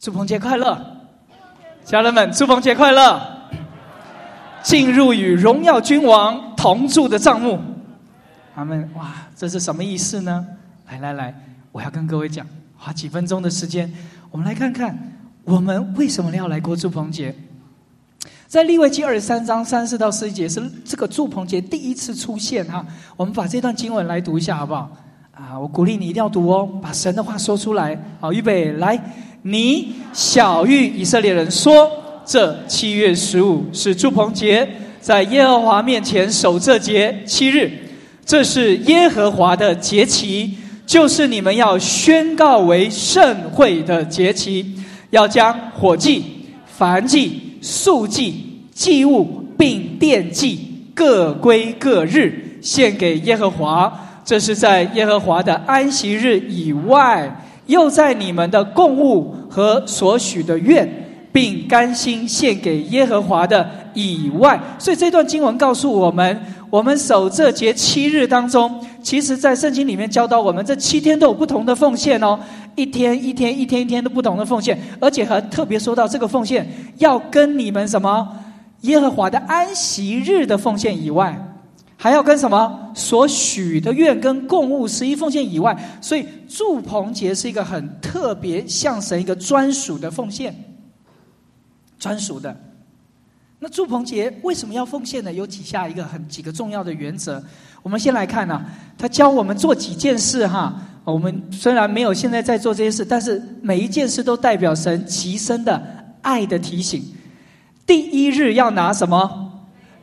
祝鹏节快乐，家人们，祝鹏节快乐！进入与荣耀君王同住的帐幕，他们哇，这是什么意思呢？来来来，我要跟各位讲，花几分钟的时间，我们来看看我们为什么要来过祝鹏节。在利未记二十三章三十到四节是这个祝鹏节第一次出现哈，我们把这段经文来读一下好不好？啊，我鼓励你一定要读哦，把神的话说出来。好，预备来。你小谕以色列人说：这七月十五是祝棚节，在耶和华面前守这节七日，这是耶和华的节期，就是你们要宣告为盛会的节期，要将火祭、燔祭、素祭、祭物并奠祭各归各日，献给耶和华。这是在耶和华的安息日以外。又在你们的供物和所许的愿，并甘心献给耶和华的以外，所以这段经文告诉我们：我们守这节七日当中，其实在圣经里面教导我们，这七天都有不同的奉献哦，一天一天一天一天都不同的奉献，而且还特别说到这个奉献要跟你们什么？耶和华的安息日的奉献以外。还要跟什么所许的愿跟供物十一奉献以外，所以祝棚节是一个很特别向神一个专属的奉献，专属的。那祝棚节为什么要奉献呢？有几下一个很几个重要的原则。我们先来看呢，他教我们做几件事哈。我们虽然没有现在在做这些事，但是每一件事都代表神极深的爱的提醒。第一日要拿什么？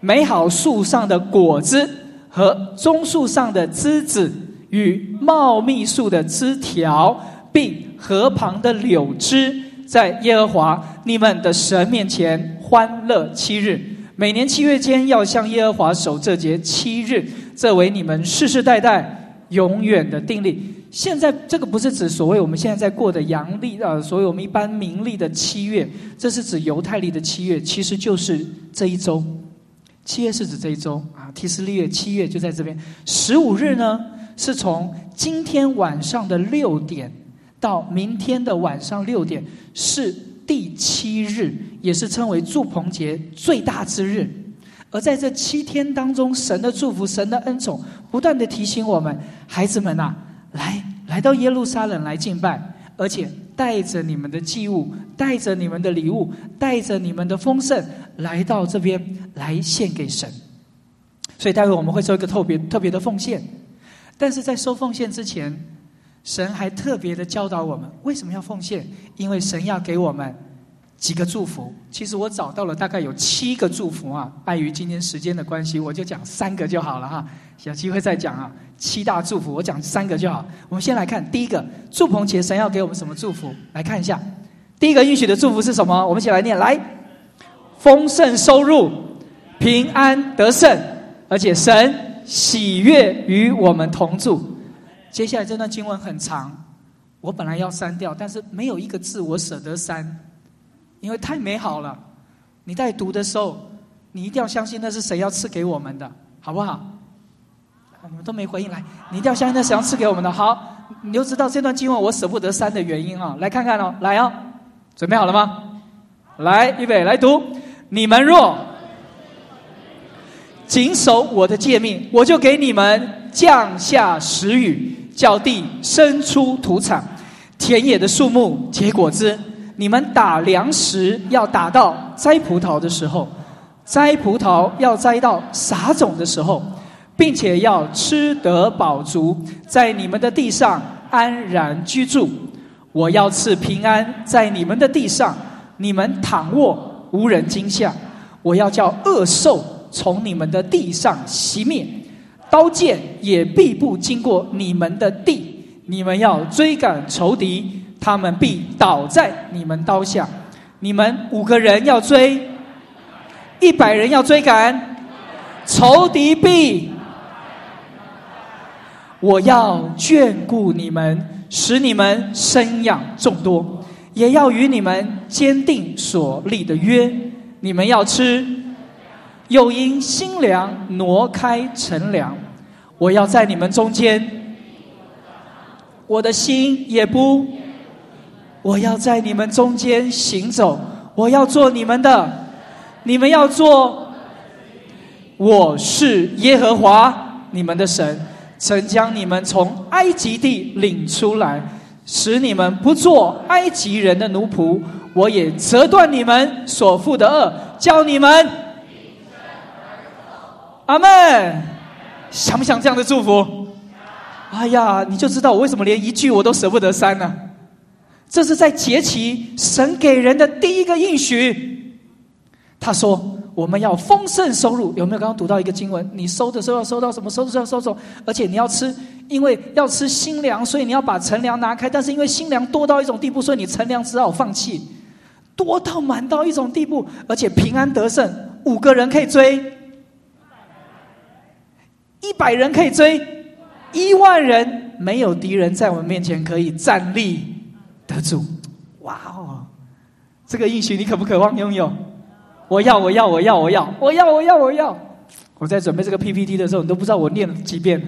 美好树上的果子和棕树上的枝子与茂密树的枝条，并河旁的柳枝，在耶和华你们的神面前欢乐七日。每年七月间要向耶和华守这节七日，这为你们世世代代永远的定力。现在这个不是指所谓我们现在在过的阳历啊，所谓我们一般民历的七月，这是指犹太历的七月，其实就是这一周。七月是指这一周啊，提斯利月七月就在这边。十五日呢，是从今天晚上的六点到明天的晚上六点，是第七日，也是称为祝棚节最大之日。而在这七天当中，神的祝福、神的恩宠，不断的提醒我们，孩子们呐，来来到耶路撒冷来敬拜，而且。带着你们的祭物，带着你们的礼物，带着你们的丰盛，来到这边来献给神。所以待会我们会做一个特别特别的奉献。但是在收奉献之前，神还特别的教导我们为什么要奉献？因为神要给我们几个祝福。其实我找到了大概有七个祝福啊，碍于今天时间的关系，我就讲三个就好了哈。有机会再讲啊。七大祝福，我讲三个就好。我们先来看第一个，祝棚节神要给我们什么祝福？来看一下，第一个应许的祝福是什么？我们一起来念：来，丰盛收入，平安得胜，而且神喜悦与我们同住。接下来这段经文很长，我本来要删掉，但是没有一个字我舍得删，因为太美好了。你在读的时候，你一定要相信那是谁要赐给我们的，好不好？我们都没回应，来，你一定要相信那神要赐给我们的。好，你就知道这段经文我舍不得删的原因啊！来看看哦，来哦，准备好了吗？来，预备，来读。你们若谨守我的诫命，我就给你们降下时雨，叫地生出土产，田野的树木结果子。你们打粮食要打到摘葡萄的时候，摘葡萄要摘到撒种的时候。并且要吃得饱足，在你们的地上安然居住。我要赐平安在你们的地上，你们躺卧无人惊吓。我要叫恶兽从你们的地上熄灭，刀剑也必不经过你们的地。你们要追赶仇敌，他们必倒在你们刀下。你们五个人要追，一百人要追赶，仇敌必。我要眷顾你们，使你们生养众多，也要与你们坚定所立的约。你们要吃，又因心粮挪开乘粮。我要在你们中间，我的心也不我要在你们中间行走，我要做你们的，你们要做。我是耶和华你们的神，曾将你们从埃及地领出来，使你们不做埃及人的奴仆。我也折断你们所负的恶，叫你们。阿门。想不想这样的祝福？哎呀，你就知道我为什么连一句我都舍不得删呢？这是在节期神给人的第一个应许。他说。我们要丰盛收入，有没有刚刚读到一个经文？你收的时候要收到什么？收的时候要收走，而且你要吃，因为要吃新粮，所以你要把陈粮拿开。但是因为新粮多到一种地步，所以你陈粮只好放弃。多到满到一种地步，而且平安得胜，五个人可以追，一百人可以追，一万人没有敌人在我们面前可以站立得住。哇哦，这个应许你渴不渴望拥有？我要，我要，我要，我要，我要，我要，我要！我在准备这个 PPT 的时候，你都不知道我念了几遍。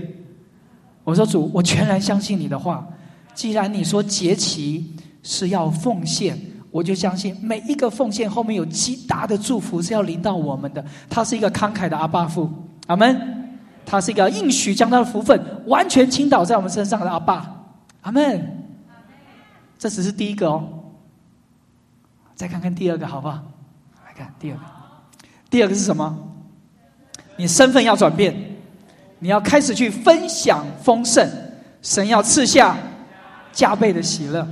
我说主，我全然相信你的话。既然你说节期是要奉献，我就相信每一个奉献后面有极大的祝福是要临到我们的。他是一个慷慨的阿爸父，阿门。他是一个应许将他的福分完全倾倒在我们身上的阿爸，阿门。这只是第一个哦，再看看第二个好不好？看第二个，第二个是什么？你身份要转变，你要开始去分享丰盛，神要赐下加倍的喜乐。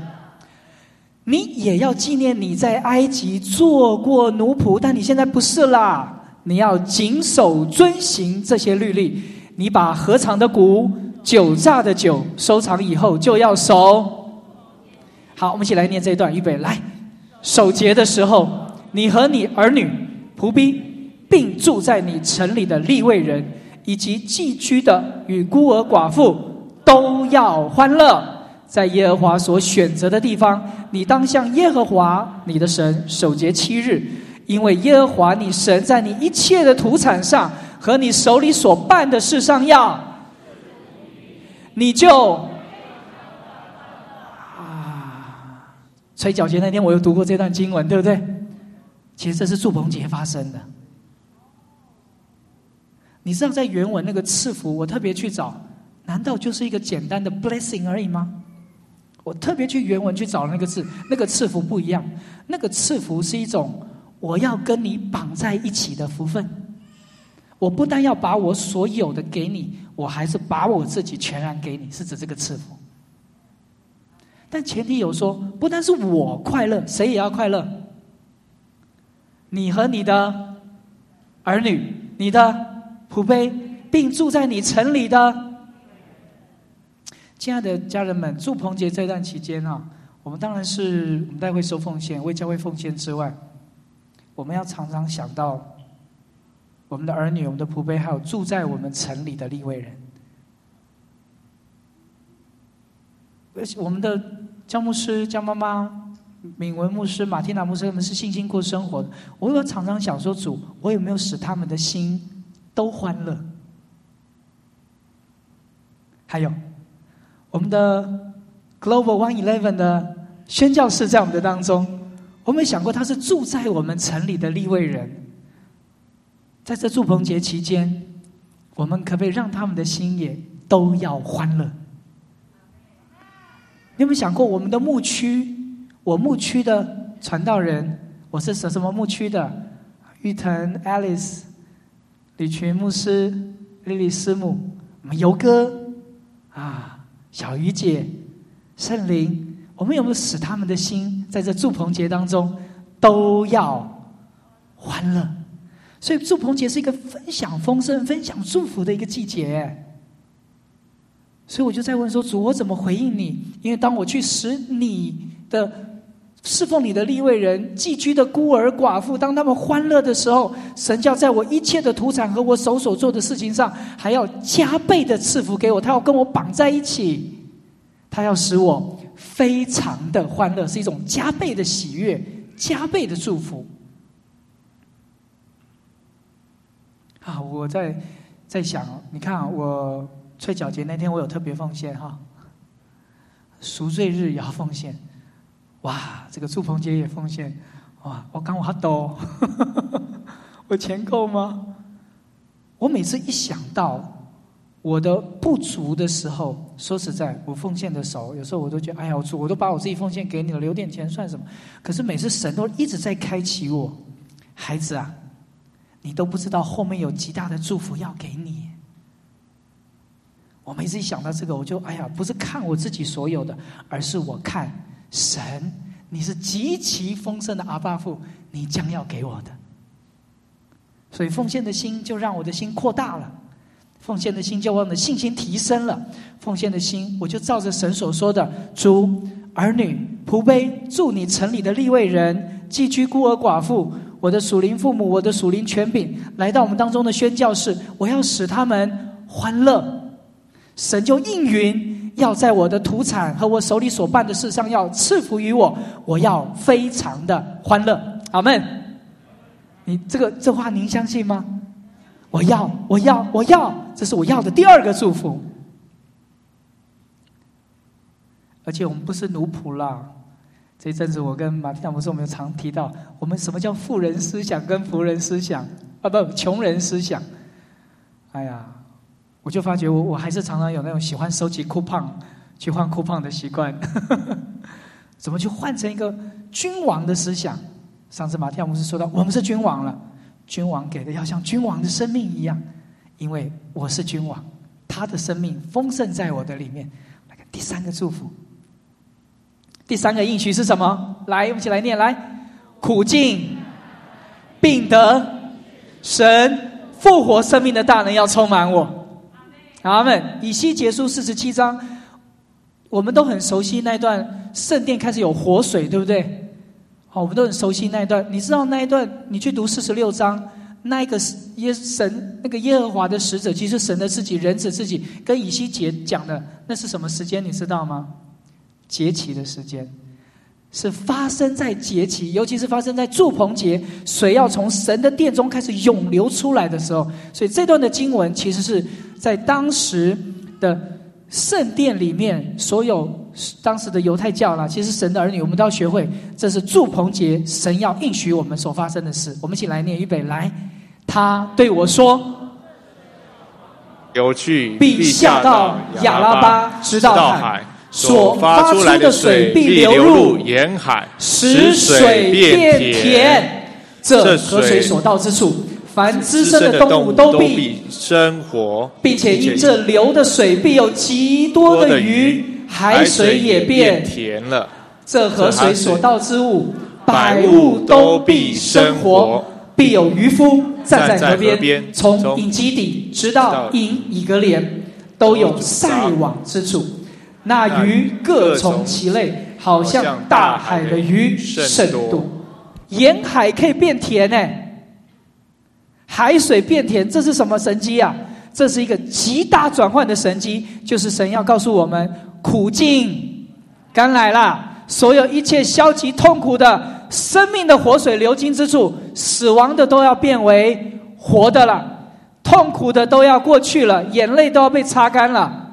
你也要纪念你在埃及做过奴仆，但你现在不是啦。你要谨守遵行这些律例。你把合场的谷、酒榨的酒收藏以后，就要守。好，我们一起来念这一段，预备来。守节的时候。你和你儿女、仆婢，并住在你城里的立位人，以及寄居的与孤儿寡妇，都要欢乐，在耶和华所选择的地方。你当向耶和华你的神守节七日，因为耶和华你神在你一切的土产上和你手里所办的事上要，你就啊，吹角节那天我又读过这段经文，对不对？其实这是祝棚节发生的。你知道在原文那个赐福，我特别去找，难道就是一个简单的 blessing 而已吗？我特别去原文去找那个字，那个赐福不一样。那个赐福是一种我要跟你绑在一起的福分。我不但要把我所有的给你，我还是把我自己全然给你，是指这个赐福。但前提有说，不单是我快乐，谁也要快乐。你和你的儿女、你的仆婢，并住在你城里的，亲爱的家人们，祝鹏杰这段期间啊，我们当然是我们待会收奉献，为教会奉献之外，我们要常常想到我们的儿女、我们的仆婢，还有住在我们城里的立位人，而且我们的教牧师、教妈妈。敏文牧师、马蒂娜牧师，他们是信心过生活的。我有常常想说，主，我有没有使他们的心都欢乐？还有，我们的 Global One Eleven 的宣教士在我们的当中，我没有想过他是住在我们城里的立位人。在这祝棚节期间，我们可不可以让他们的心也都要欢乐？你有没有想过我们的牧区？我牧区的传道人，我是什什么牧区的？玉腾、Alice、李群牧师、莉莉师母、我们游哥啊，小鱼姐、圣灵，我们有没有使他们的心在这祝棚节当中都要欢乐？所以祝棚节是一个分享丰盛、分享祝福的一个季节。所以我就在问说：主，我怎么回应你？因为当我去使你的。侍奉你的立位人、寄居的孤儿寡妇，当他们欢乐的时候，神叫在我一切的土产和我手所做的事情上，还要加倍的赐福给我。他要跟我绑在一起，他要使我非常的欢乐，是一种加倍的喜悦、加倍的祝福。啊，我在在想，你看我吹角节那天，我有特别奉献哈，赎罪日也要奉献。哇，这个祝鹏杰也奉献，哇，我刚我多，我钱够吗？我每次一想到。我的不足的时候，说实在，我奉献的少，有时候我都觉得，哎呀，我主，我都把我自己奉献给你了，留点钱算什么？可是每次神都一直在开启我，孩子啊，你都不知道后面有极大的祝福要给你。我每次一想到这个，我就哎呀，不是看我自己所有的，而是我看神，你是极其丰盛的阿爸父，你将要给我的，所以奉献的心就让我的心扩大了。奉献的心，就让我的信心提升了。奉献的心，我就照着神所说的，主儿女仆卑，祝你城里的立位人、寄居孤儿寡妇，我的属灵父母，我的属灵权柄，来到我们当中的宣教士，我要使他们欢乐。神就应允，要在我的土产和我手里所办的事上，要赐福于我，我要非常的欢乐。阿门。你这个这话，您相信吗？我要，我要，我要，这是我要的第二个祝福。而且我们不是奴仆啦。这一阵子，我跟马蒂亚博士，我们常提到，我们什么叫富人思想跟富人思想啊？不，穷人思想。哎呀，我就发觉，我我还是常常有那种喜欢收集酷胖去换酷胖的习惯。怎么去换成一个君王的思想？上次马蒂亚博士说到，我们是君王了。君王给的要像君王的生命一样，因为我是君王，他的生命丰盛在我的里面。来看第三个祝福，第三个应许是什么？来，我们一起来念：来，苦尽，病得，神复活生命的大能要充满我。阿门。以西结书四十七章，我们都很熟悉那段圣殿开始有活水，对不对？好，我们都很熟悉那一段。你知道那一段？你去读四十六章，那一个耶神那个耶和华的使者，其实神的自己人子自己跟以西结讲的，那是什么时间？你知道吗？节期的时间，是发生在节期，尤其是发生在祝棚节，水要从神的殿中开始涌流出来的时候。所以这段的经文，其实是在当时的圣殿里面所有。当时的犹太教啦，其实神的儿女，我们都要学会，这是祝棚节，神要应许我们所发生的事。我们一起来念预备来，他对我说：“有去必下到亚拉巴，直到海，所发出的水必流入沿海，使水变甜。这河水所到之处，凡滋生的动物都必生活，并且因这流的水必有极多的鱼。”海水也变甜了，这河水所到之物，百物都必生活，必有渔夫站在河边，从引基底直到引以格连，都有晒网之处。那鱼各从其类，好像大海的鱼甚多。沿海可以变甜呢，海水变甜，这是什么神机啊？这是一个极大转换的神机，就是神要告诉我们。苦尽甘来了，所有一切消极痛苦的生命的活水流经之处，死亡的都要变为活的了，痛苦的都要过去了，眼泪都要被擦干了，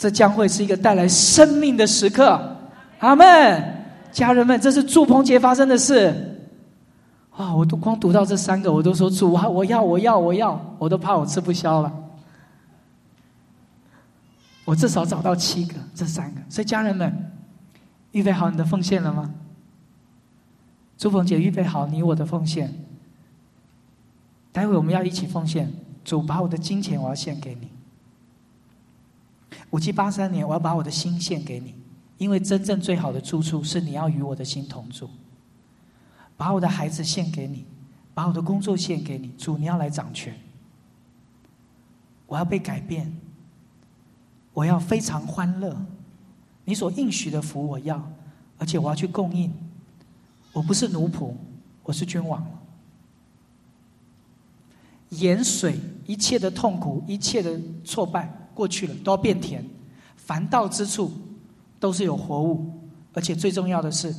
这将会是一个带来生命的时刻。阿门，家人们，这是祝棚节发生的事。啊，我都光读到这三个，我都说主啊，我要，我要，我要，我都怕我吃不消了。我至少找到七个，这三个。所以家人们，预备好你的奉献了吗？朱凤姐，预备好你我的奉献。待会我们要一起奉献。主，把我的金钱我要献给你。五七八三年，我要把我的心献给你，因为真正最好的住处是你要与我的心同住。把我的孩子献给你，把我的工作献给你。主，你要来掌权。我要被改变。我要非常欢乐，你所应许的福我要，而且我要去供应。我不是奴仆，我是君王。盐水一切的痛苦，一切的挫败过去了，都要变甜。凡到之处都是有活物，而且最重要的是，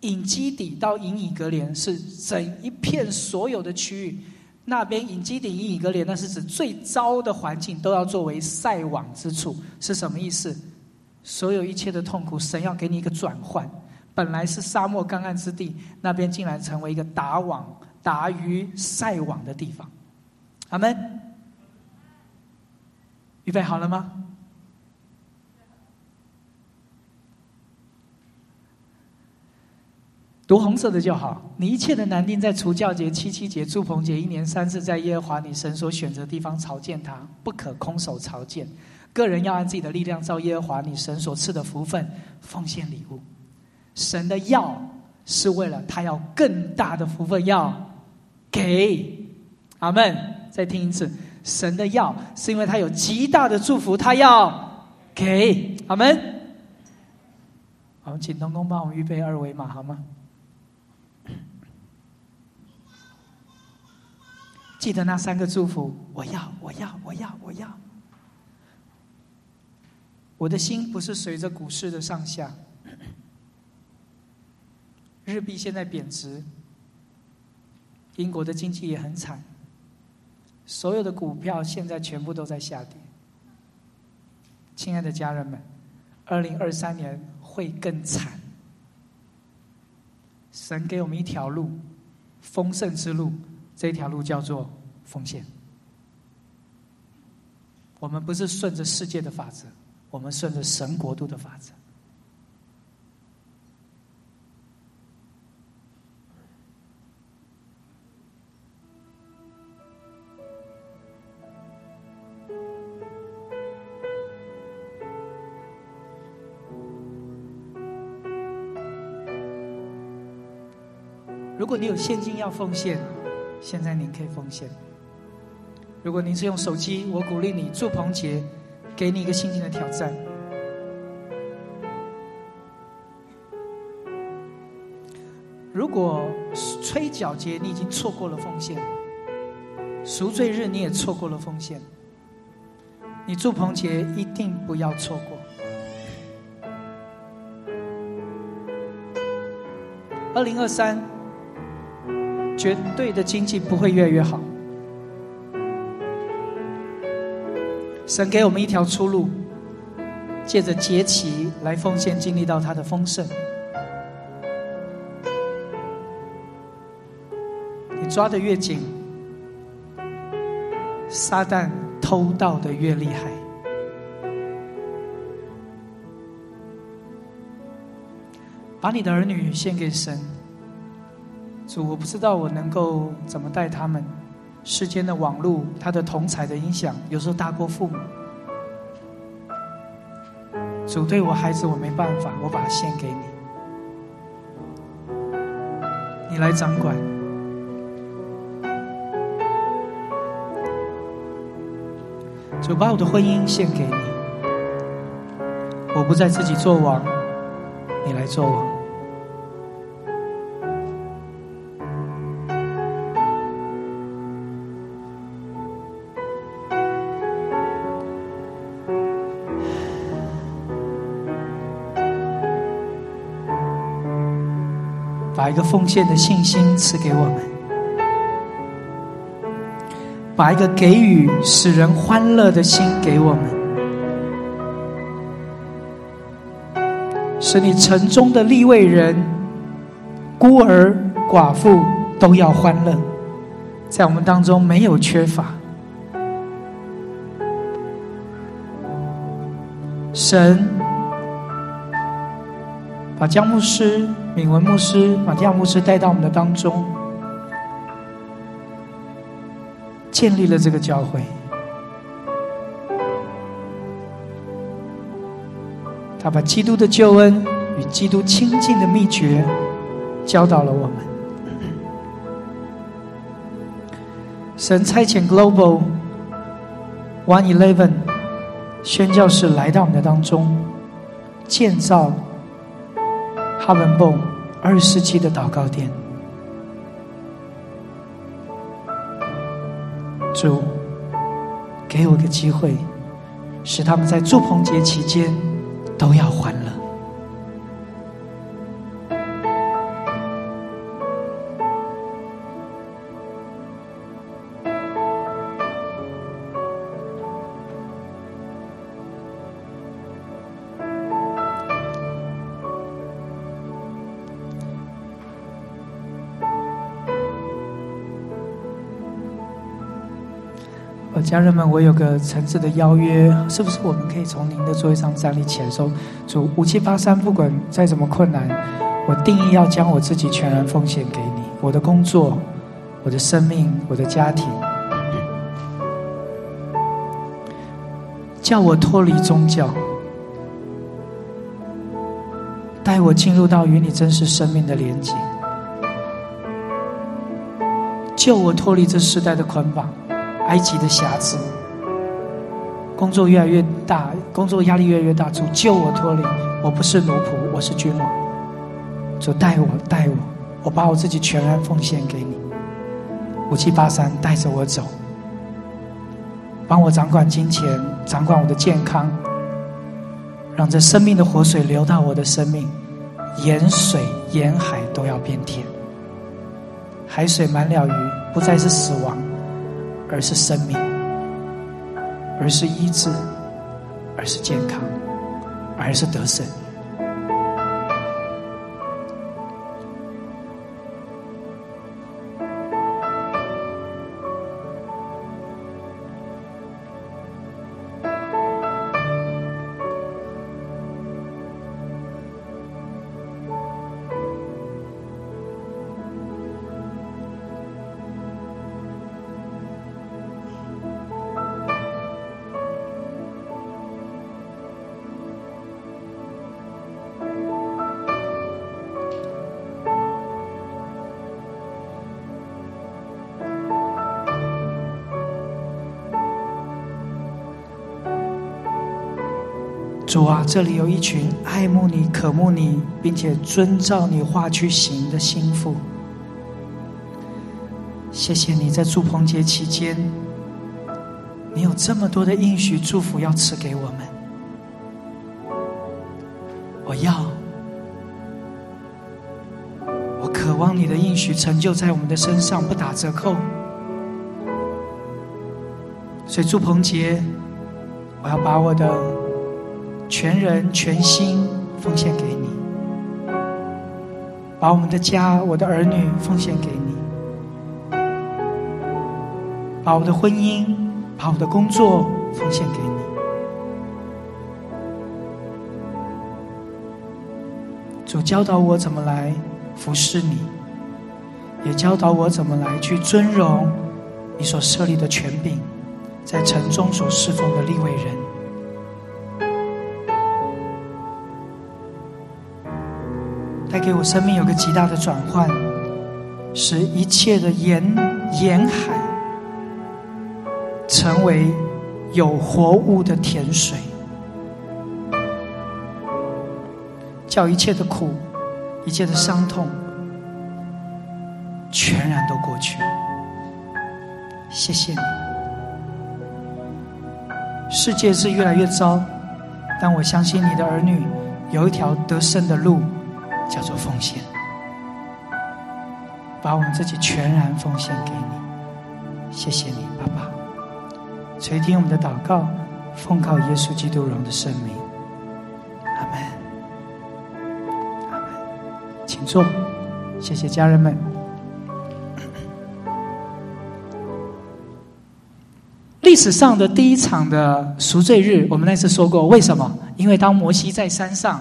引基底到引以格连是整一片所有的区域。那边引基底引以格连，那是指最糟的环境都要作为晒网之处，是什么意思？所有一切的痛苦，神要给你一个转换，本来是沙漠干旱之地，那边竟然成为一个打网、打鱼、晒网的地方。阿门。预备好了吗？读红色的就好。你一切的男丁在除教节、七七节、祝棚节，一年三次，在耶和华你神所选择地方朝见他，不可空手朝见。个人要按自己的力量，照耶和华你神所赐的福分，奉献礼物。神的要是为了他要更大的福分要给，阿门。再听一次，神的要是因为他有极大的祝福，他要给，阿门。我们请童工帮我们预备二维码好吗？记得那三个祝福，我要，我要，我要，我要。我的心不是随着股市的上下。日币现在贬值，英国的经济也很惨，所有的股票现在全部都在下跌。亲爱的家人们，二零二三年会更惨。神给我们一条路，丰盛之路，这条路叫做奉献。我们不是顺着世界的法则，我们顺着神国度的法则。你有现金要奉献，现在您可以奉献。如果您是用手机，我鼓励你祝鹏杰，给你一个新新的挑战。如果吹角节你已经错过了奉献，赎罪日你也错过了奉献，你祝鹏杰一定不要错过。二零二三。绝对的经济不会越来越好。神给我们一条出路，借着节期来奉献，经历到他的丰盛。你抓的越紧，撒旦偷盗的越厉害。把你的儿女献给神。主，我不知道我能够怎么带他们。世间的网络，它的同彩的影响，有时候大过父母。主对我孩子，我没办法，我把它献给你，你来掌管。主把我的婚姻献给你，我不再自己做王，你来做王。把一个奉献的信心赐给我们，把一个给予使人欢乐的心给我们，使你城中的立位人、孤儿、寡妇都要欢乐，在我们当中没有缺乏。神把江牧师。敏文牧师、马蒂亚牧师带到我们的当中，建立了这个教会。他把基督的救恩与基督亲近的秘诀教导了我们。神差遣 Global One Eleven 宣教士来到我们的当中，建造。哈文蹦二十七的祷告殿，主给我个机会，使他们在祝棚节期间都要欢乐。家人们，我有个诚挚的邀约，是不是我们可以从您的座位上站立起来，说主五七八三，不管再怎么困难，我定义要将我自己全然奉献给你，我的工作，我的生命，我的家庭，叫我脱离宗教，带我进入到与你真实生命的连接，救我脱离这时代的捆绑。埃及的瑕疵，工作越来越大，工作压力越来越大。主救我脱离，我不是奴仆，我是君王。主带我，带我，我把我自己全然奉献给你。五七八三，带着我走，帮我掌管金钱，掌管我的健康，让这生命的活水流到我的生命，盐水沿海都要变甜，海水满了鱼，不再是死亡。而是生命，而是医治，而是健康，而是得胜。主啊，这里有一群爱慕你、渴慕你，并且遵照你话去行的心腹。谢谢你在祝棚节期间，你有这么多的应许祝福要赐给我们。我要，我渴望你的应许成就在我们的身上，不打折扣。所以祝棚节，我要把我的。全人全心奉献给你，把我们的家、我的儿女奉献给你，把我的婚姻、把我的工作奉献给你。主教导我怎么来服侍你，也教导我怎么来去尊荣你所设立的权柄，在城中所侍奉的立位人。带给我生命有个极大的转换，使一切的沿沿海成为有活物的甜水，叫一切的苦、一切的伤痛全然都过去。谢谢你，世界是越来越糟，但我相信你的儿女有一条得胜的路。叫做奉献，把我们自己全然奉献给你，谢谢你，爸爸，垂听我们的祷告，奉靠耶稣基督荣的圣名，阿门，阿门，请坐，谢谢家人们。历史上的第一场的赎罪日，我们那次说过，为什么？因为当摩西在山上。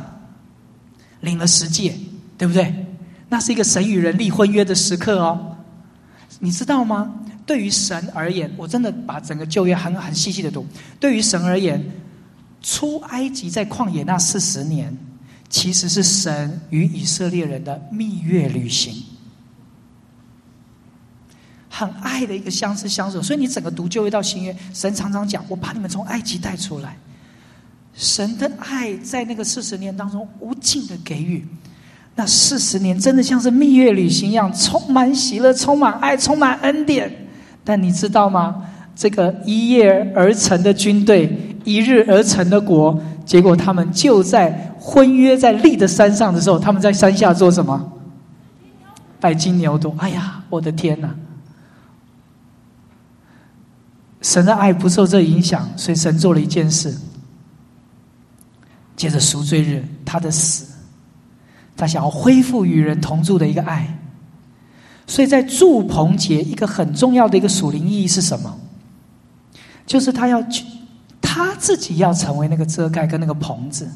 领了十诫，对不对？那是一个神与人立婚约的时刻哦。你知道吗？对于神而言，我真的把整个旧约很很细细的读。对于神而言，出埃及在旷野那四十年，其实是神与以色列人的蜜月旅行，很爱的一个相知相守。所以你整个读旧约到新约，神常常讲：“我把你们从埃及带出来。”神的爱在那个四十年当中无尽的给予，那四十年真的像是蜜月旅行一样，充满喜乐，充满爱，充满恩典。但你知道吗？这个一夜而成的军队，一日而成的国，结果他们就在婚约在立的山上的时候，他们在山下做什么？拜金牛犊。哎呀，我的天哪！神的爱不受这影响，所以神做了一件事。接着赎罪日，他的死，他想要恢复与人同住的一个爱，所以在祝棚节一个很重要的一个属灵意义是什么？就是他要去，他自己要成为那个遮盖跟那个棚子，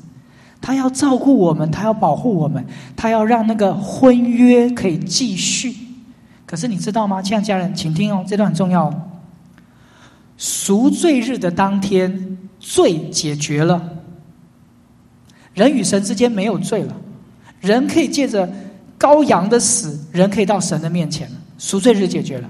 他要照顾我们，他要保护我们，他要让那个婚约可以继续。可是你知道吗，亲爱的家人，请听哦，这段很重要。赎罪日的当天，罪解决了，人与神之间没有罪了，人可以借着羔羊的死，人可以到神的面前了。赎罪日解决了，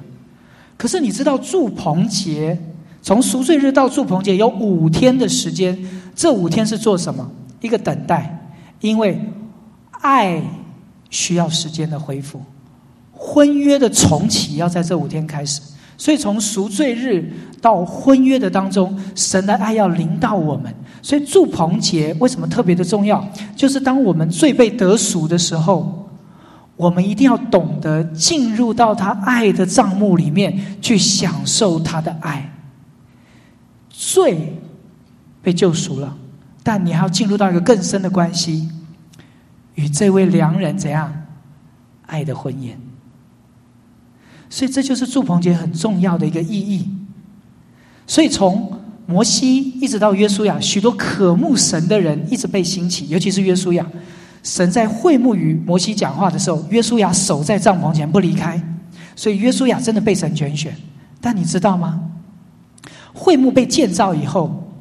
可是你知道祝棚节从赎罪日到祝棚节有五天的时间，这五天是做什么？一个等待，因为爱需要时间的恢复，婚约的重启要在这五天开始。所以从赎罪日到婚约的当中，神的爱要临到我们。所以祝棚节为什么特别的重要？就是当我们罪被得赎的时候，我们一定要懂得进入到他爱的账目里面去享受他的爱。罪被救赎了，但你还要进入到一个更深的关系，与这位良人怎样爱的婚宴。所以这就是祝棚节很重要的一个意义。所以从摩西一直到约书亚，许多渴慕神的人一直被兴起，尤其是约书亚。神在会幕与摩西讲话的时候，约书亚守在帐篷前不离开，所以约书亚真的被神拣选。但你知道吗？会幕被建造以后，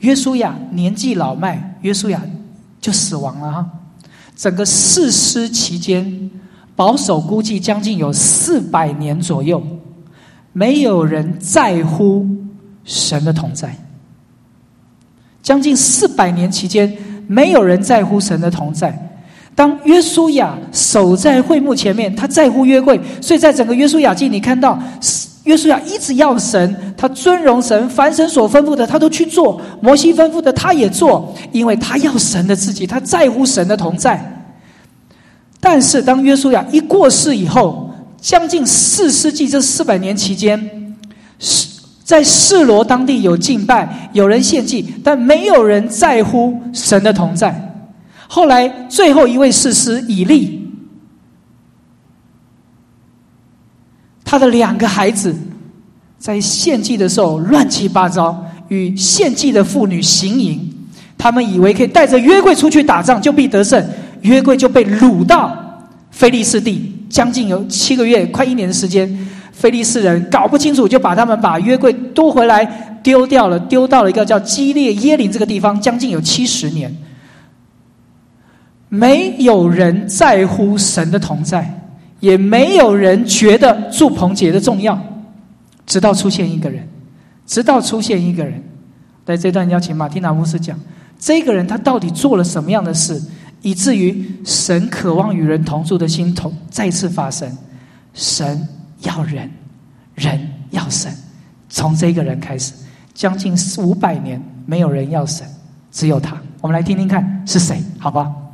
约书亚年纪老迈，约书亚就死亡了哈。整个四师期间。保守估计将近有四百年左右，没有人在乎神的同在。将近四百年期间，没有人在乎神的同在。当约书亚守在会幕前面，他在乎约柜，所以在整个约书亚记，你看到约书亚一直要神，他尊荣神，凡神所吩咐的他都去做，摩西吩咐的他也做，因为他要神的自己，他在乎神的同在。但是，当约书亚一过世以后，将近四世纪这四百年期间，是在示罗当地有敬拜，有人献祭，但没有人在乎神的同在。后来，最后一位士师以利，他的两个孩子在献祭的时候乱七八糟，与献祭的妇女行淫，他们以为可以带着约柜出去打仗就必得胜。约柜就被掳到菲利士地，将近有七个月，快一年的时间。菲利斯人搞不清楚，就把他们把约柜夺回来，丢掉了，丢到了一个叫基列耶林这个地方，将近有七十年。没有人在乎神的同在，也没有人觉得祝棚节的重要，直到出现一个人，直到出现一个人。在这段邀请马蒂娜牧师讲，这个人他到底做了什么样的事？以至于神渴望与人同住的心同再次发生，神要人，人要神，从这个人开始，将近五百年没有人要神，只有他。我们来听听看是谁，好不好？